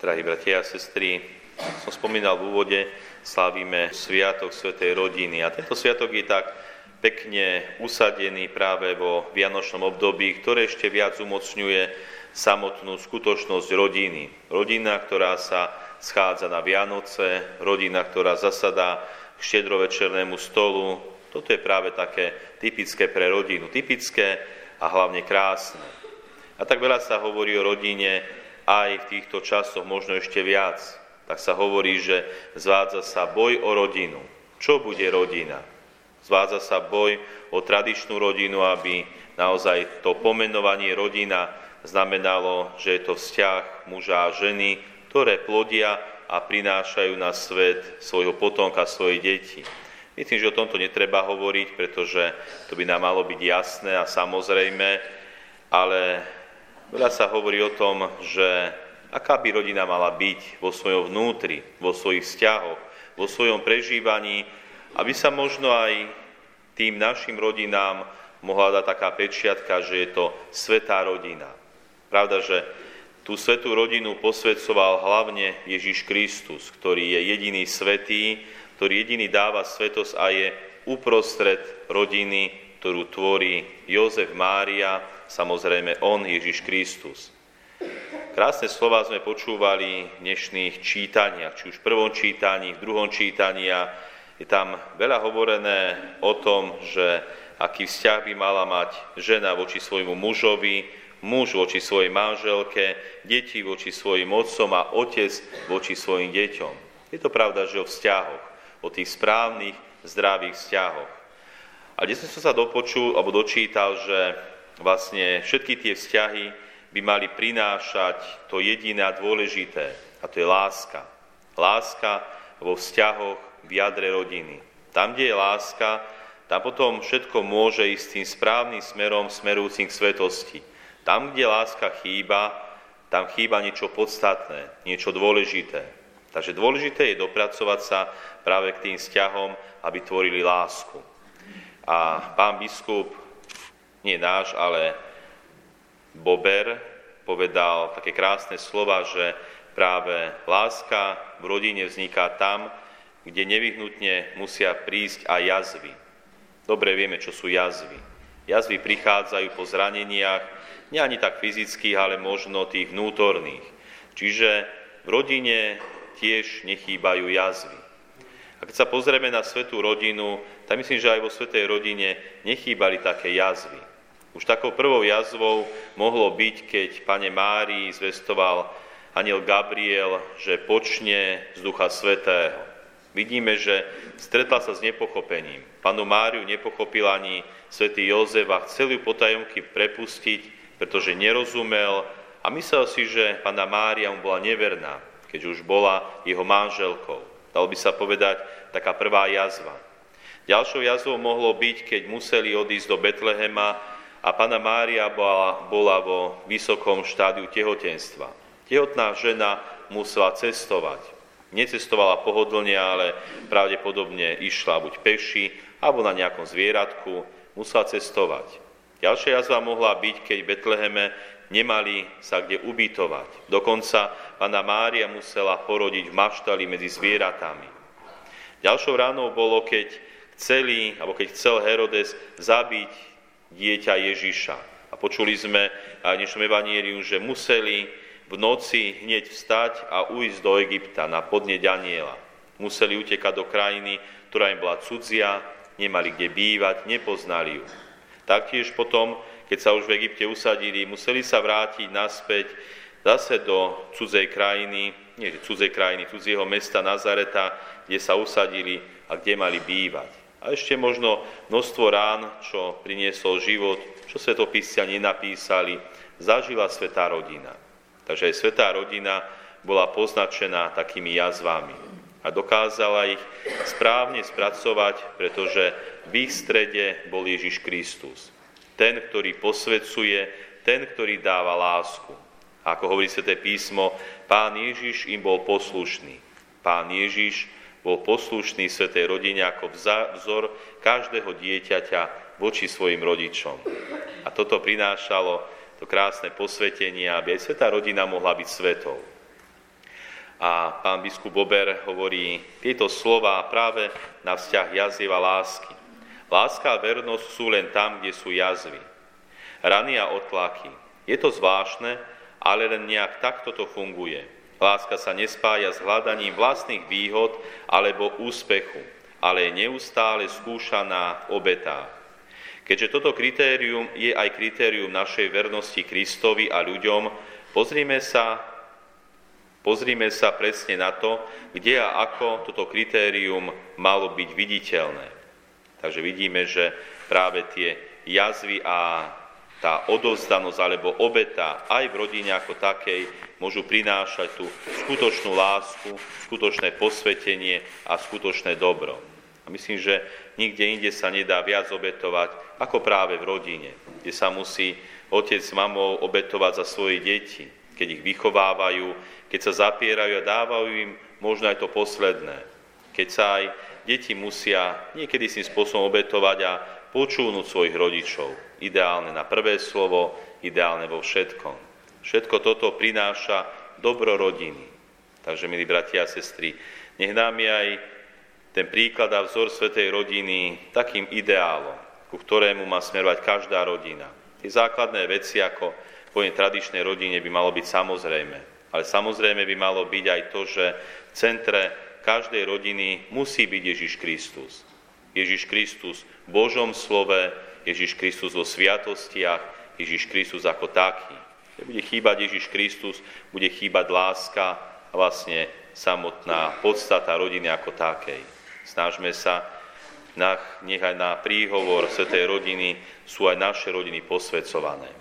Drahí bratia a sestry, som spomínal v úvode, slávime Sviatok Svetej rodiny. A tento sviatok je tak pekne usadený práve vo Vianočnom období, ktoré ešte viac umocňuje samotnú skutočnosť rodiny. Rodina, ktorá sa schádza na Vianoce, rodina, ktorá zasadá k štedrovečernému stolu. Toto je práve také typické pre rodinu. Typické a hlavne krásne. A tak veľa sa hovorí o rodine aj v týchto časoch, možno ešte viac. Tak sa hovorí, že zvádza sa boj o rodinu. Čo bude rodina? Zvádza sa boj o tradičnú rodinu, aby naozaj to pomenovanie rodina znamenalo, že je to vzťah muža a ženy, ktoré plodia a prinášajú na svet svojho potomka, svoje deti. Myslím, že o tomto netreba hovoriť, pretože to by nám malo byť jasné a samozrejme, ale veľa sa hovorí o tom, že aká by rodina mala byť vo svojom vnútri, vo svojich vzťahoch, vo svojom prežívaní, aby sa možno aj tým našim rodinám mohla dať taká pečiatka, že je to svetá rodina. Pravda, že tú svetú rodinu posvedcoval hlavne Ježiš Kristus, ktorý je jediný svetý, ktorý jediný dáva svetosť a je uprostred rodiny, ktorú tvorí Jozef Mária, samozrejme on, Ježiš Kristus. Krásne slova sme počúvali v dnešných čítaniach, či už v prvom čítaní, v druhom čítaní a je tam veľa hovorené o tom, že aký vzťah by mala mať žena voči svojmu mužovi, muž voči svojej manželke, deti voči svojim otcom a otec voči svojim deťom. Je to pravda, že o vzťahoch o tých správnych, zdravých vzťahoch. A dnes som sa dopočul, alebo dočítal, že vlastne všetky tie vzťahy by mali prinášať to jediné a dôležité, a to je láska. Láska vo vzťahoch v jadre rodiny. Tam, kde je láska, tam potom všetko môže ísť tým správnym smerom, smerujúcim k svetosti. Tam, kde láska chýba, tam chýba niečo podstatné, niečo dôležité. Takže dôležité je dopracovať sa práve k tým vzťahom, aby tvorili lásku. A pán biskup, nie náš, ale Bober, povedal také krásne slova, že práve láska v rodine vzniká tam, kde nevyhnutne musia prísť aj jazvy. Dobre vieme, čo sú jazvy. Jazvy prichádzajú po zraneniach, nie ani tak fyzických, ale možno tých vnútorných. Čiže v rodine tiež nechýbajú jazvy. A keď sa pozrieme na svetú rodinu, tak myslím, že aj vo svetej rodine nechýbali také jazvy. Už takou prvou jazvou mohlo byť, keď pane Márii zvestoval aniel Gabriel, že počne z Ducha Svetého. Vidíme, že stretla sa s nepochopením. Panu Máriu nepochopil ani svätý Jozef a chcel ju potajomky prepustiť, pretože nerozumel a myslel si, že pána Mária mu bola neverná keď už bola jeho manželkou. Dalo by sa povedať taká prvá jazva. Ďalšou jazvou mohlo byť, keď museli odísť do Betlehema a pána Mária bola, bola vo vysokom štádiu tehotenstva. Tehotná žena musela cestovať. Necestovala pohodlne, ale pravdepodobne išla buď peši, alebo na nejakom zvieratku, musela cestovať. Ďalšia jazva mohla byť, keď v Betleheme nemali sa kde ubytovať. Dokonca pána Mária musela porodiť v maštali medzi zvieratami. Ďalšou ránou bolo, keď chceli, alebo keď chcel Herodes zabiť dieťa Ježiša. A počuli sme aj dnešnom evaníliu, že museli v noci hneď vstať a ujsť do Egypta na podne Daniela. Museli utekať do krajiny, ktorá im bola cudzia, nemali kde bývať, nepoznali ju. Taktiež potom keď sa už v Egypte usadili, museli sa vrátiť naspäť zase do cudzej krajiny, nie cudzej krajiny, cudzieho mesta Nazareta, kde sa usadili a kde mali bývať. A ešte možno množstvo rán, čo priniesol život, čo svetopiscia nenapísali, zažila svetá rodina. Takže aj svetá rodina bola poznačená takými jazvami a dokázala ich správne spracovať, pretože v ich strede bol Ježiš Kristus ten, ktorý posvedcuje, ten, ktorý dáva lásku. A ako hovorí Sveté písmo, pán Ježiš im bol poslušný. Pán Ježiš bol poslušný Svetej rodine ako vzor každého dieťaťa voči svojim rodičom. A toto prinášalo to krásne posvetenie, aby aj Svetá rodina mohla byť svetou. A pán biskup Bober hovorí tieto slova práve na vzťah jazieva lásky. Láska a vernosť sú len tam, kde sú jazvy. Rany a otlaky. Je to zvláštne, ale len nejak takto to funguje. Láska sa nespája s hľadaním vlastných výhod alebo úspechu, ale je neustále skúšaná v obetách. Keďže toto kritérium je aj kritérium našej vernosti Kristovi a ľuďom, pozrime sa, pozrime sa presne na to, kde a ako toto kritérium malo byť viditeľné. Takže vidíme, že práve tie jazvy a tá odovzdanosť alebo obeta aj v rodine ako takej môžu prinášať tú skutočnú lásku, skutočné posvetenie a skutočné dobro. A myslím, že nikde inde sa nedá viac obetovať ako práve v rodine, kde sa musí otec s mamou obetovať za svoje deti, keď ich vychovávajú, keď sa zapierajú a dávajú im možno aj to posledné. Keď sa aj deti musia niekedy si spôsobom obetovať a počúvnuť svojich rodičov. Ideálne na prvé slovo, ideálne vo všetkom. Všetko toto prináša dobro rodiny. Takže, milí bratia a sestry, nech nám je aj ten príklad a vzor Svetej rodiny takým ideálom, ku ktorému má smerovať každá rodina. Tie základné veci, ako v tradičnej rodine, by malo byť samozrejme. Ale samozrejme by malo byť aj to, že v centre každej rodiny musí byť Ježiš Kristus. Ježiš Kristus v Božom slove, Ježiš Kristus vo sviatostiach, Ježiš Kristus ako taký. Bude chýbať Ježiš Kristus, bude chýbať láska a vlastne samotná podstata rodiny ako takej. Snažme sa, nech aj na príhovor Svetej rodiny sú aj naše rodiny posvedcované.